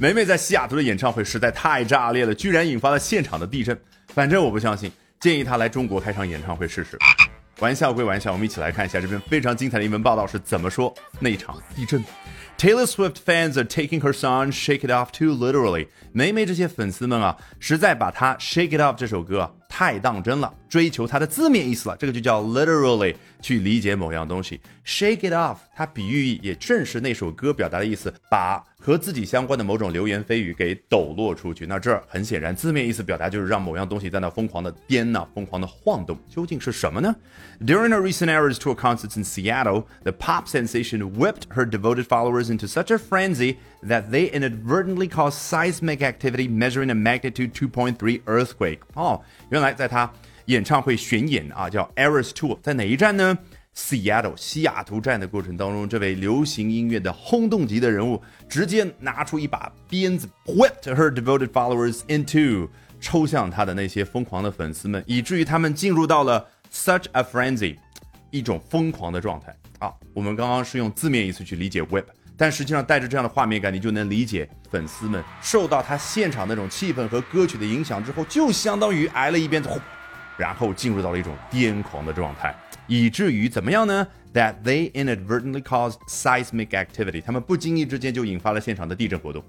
梅梅在西雅图的演唱会实在太炸裂了，居然引发了现场的地震。反正我不相信，建议她来中国开场演唱会试试。玩笑归玩笑，我们一起来看一下这篇非常精彩的一文报道是怎么说那场地震。Taylor Swift fans are taking her song "Shake It Off" too literally。梅梅这些粉丝们啊，实在把她《Shake It Off》这首歌太当真了，追求它的字面意思了。这个就叫 literally 去理解某样东西。Shake It Off，它比喻意也正是那首歌表达的意思，把和自己相关的某种流言蜚语给抖落出去。那这儿很显然，字面意思表达就是让某样东西在那疯狂的颠呢，疯狂的晃动。究竟是什么呢？During a recent Eras tour concert in Seattle, the pop sensation whipped her devoted followers into such a frenzy that they inadvertently caused seismic activity measuring a magnitude 2.3 earthquake. 哦，原 来在他演唱会巡演啊，叫 Eras Tour，在哪一站呢？Seattle 西雅图站的过程当中，这位流行音乐的轰动级的人物，直接拿出一把鞭子，whipped her devoted followers into，抽向他的那些疯狂的粉丝们，以至于他们进入到了 such a frenzy，一种疯狂的状态啊。我们刚刚是用字面意思去理解 whip，但实际上带着这样的画面感，你就能理解粉丝们受到他现场那种气氛和歌曲的影响之后，就相当于挨了一鞭子，然后进入到了一种癫狂的状态。以至于怎么样呢？That they inadvertently caused seismic activity，他们不经意之间就引发了现场的地震活动。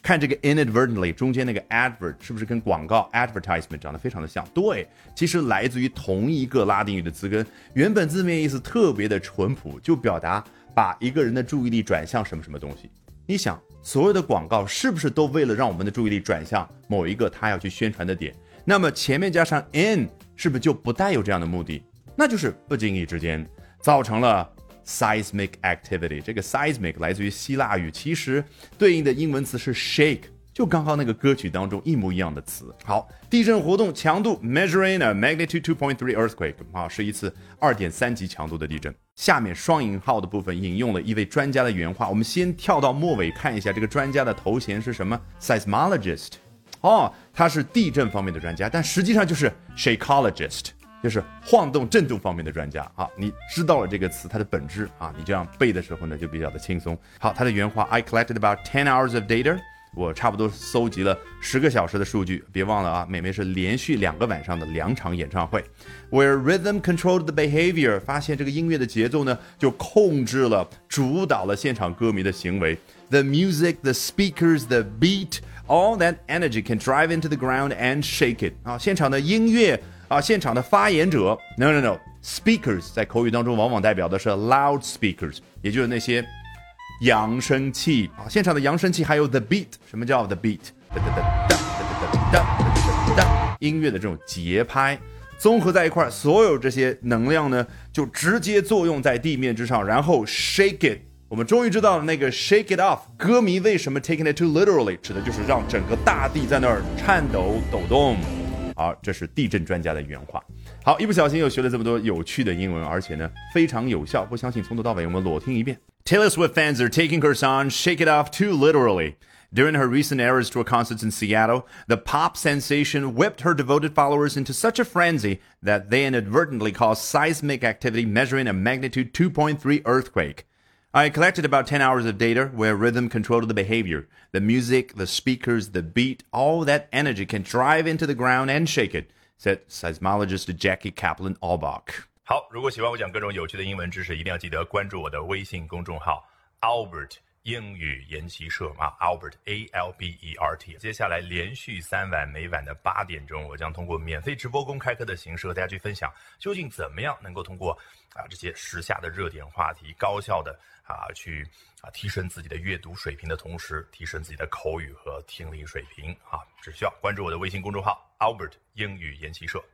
看这个 inadvertently 中间那个 advert 是不是跟广告 advertisement 长得非常的像？对，其实来自于同一个拉丁语的词根，原本字面意思特别的淳朴，就表达把一个人的注意力转向什么什么东西。你想，所有的广告是不是都为了让我们的注意力转向某一个他要去宣传的点？那么前面加上 in，是不是就不带有这样的目的？那就是不经意之间造成了 seismic activity。这个 seismic 来自于希腊语，其实对应的英文词是 shake，就刚刚那个歌曲当中一模一样的词。好，地震活动强度 measuring a magnitude two point three earthquake 啊，是一次二点三级强度的地震。下面双引号的部分引用了一位专家的原话，我们先跳到末尾看一下这个专家的头衔是什么？seismologist。哦，他是地震方面的专家，但实际上就是 shakeologist。就是晃动、震动方面的专家啊！你知道了这个词它的本质啊，你这样背的时候呢就比较的轻松。好，他的原话：I collected about ten hours of data，我差不多搜集了十个小时的数据。别忘了啊，美美是连续两个晚上的两场演唱会，where rhythm controlled the behavior，发现这个音乐的节奏呢就控制了、主导了现场歌迷的行为。The music, the speakers, the beat, all that energy can drive into the ground and shake it。啊，现场的音乐。啊，现场的发言者，no no no，speakers 在口语当中往往代表的是 loudspeakers，也就是那些扬声器啊。现场的扬声器还有 the beat，什么叫 the beat？哒哒哒哒哒哒哒哒，音乐的这种节拍综合在一块儿，所有这些能量呢，就直接作用在地面之上，然后 shake it。我们终于知道了那个 shake it off，歌迷为什么 taking it too literally，指的就是让整个大地在那儿颤抖抖动。好，这是地震专家的原话。好，一不小心又学了这么多有趣的英文，而且呢非常有效。不相信，从头到尾我们裸听一遍。Taylor Swift fans are taking her song "Shake It Off" too literally. During her recent Eras Tour concerts in Seattle, the pop sensation whipped her devoted followers into such a frenzy that they inadvertently caused seismic activity measuring a magnitude 2.3 earthquake. I collected about 10 hours of data where rhythm controlled the behavior. The music, the speakers, the beat, all that energy can drive into the ground and shake it, said seismologist Jackie Kaplan Albach. 好，如果喜欢我讲各种有趣的英文知识，一定要记得关注我的微信公众号 Albert 英语研习社啊，Albert A L B E R T。接下来连续三晚，每晚的八点钟，我将通过免费直播公开课的形式和大家去分享，究竟怎么样能够通过啊这些时下的热点话题，高效的啊去啊提升自己的阅读水平的同时，提升自己的口语和听力水平啊，只需要关注我的微信公众号 Albert 英语研习社。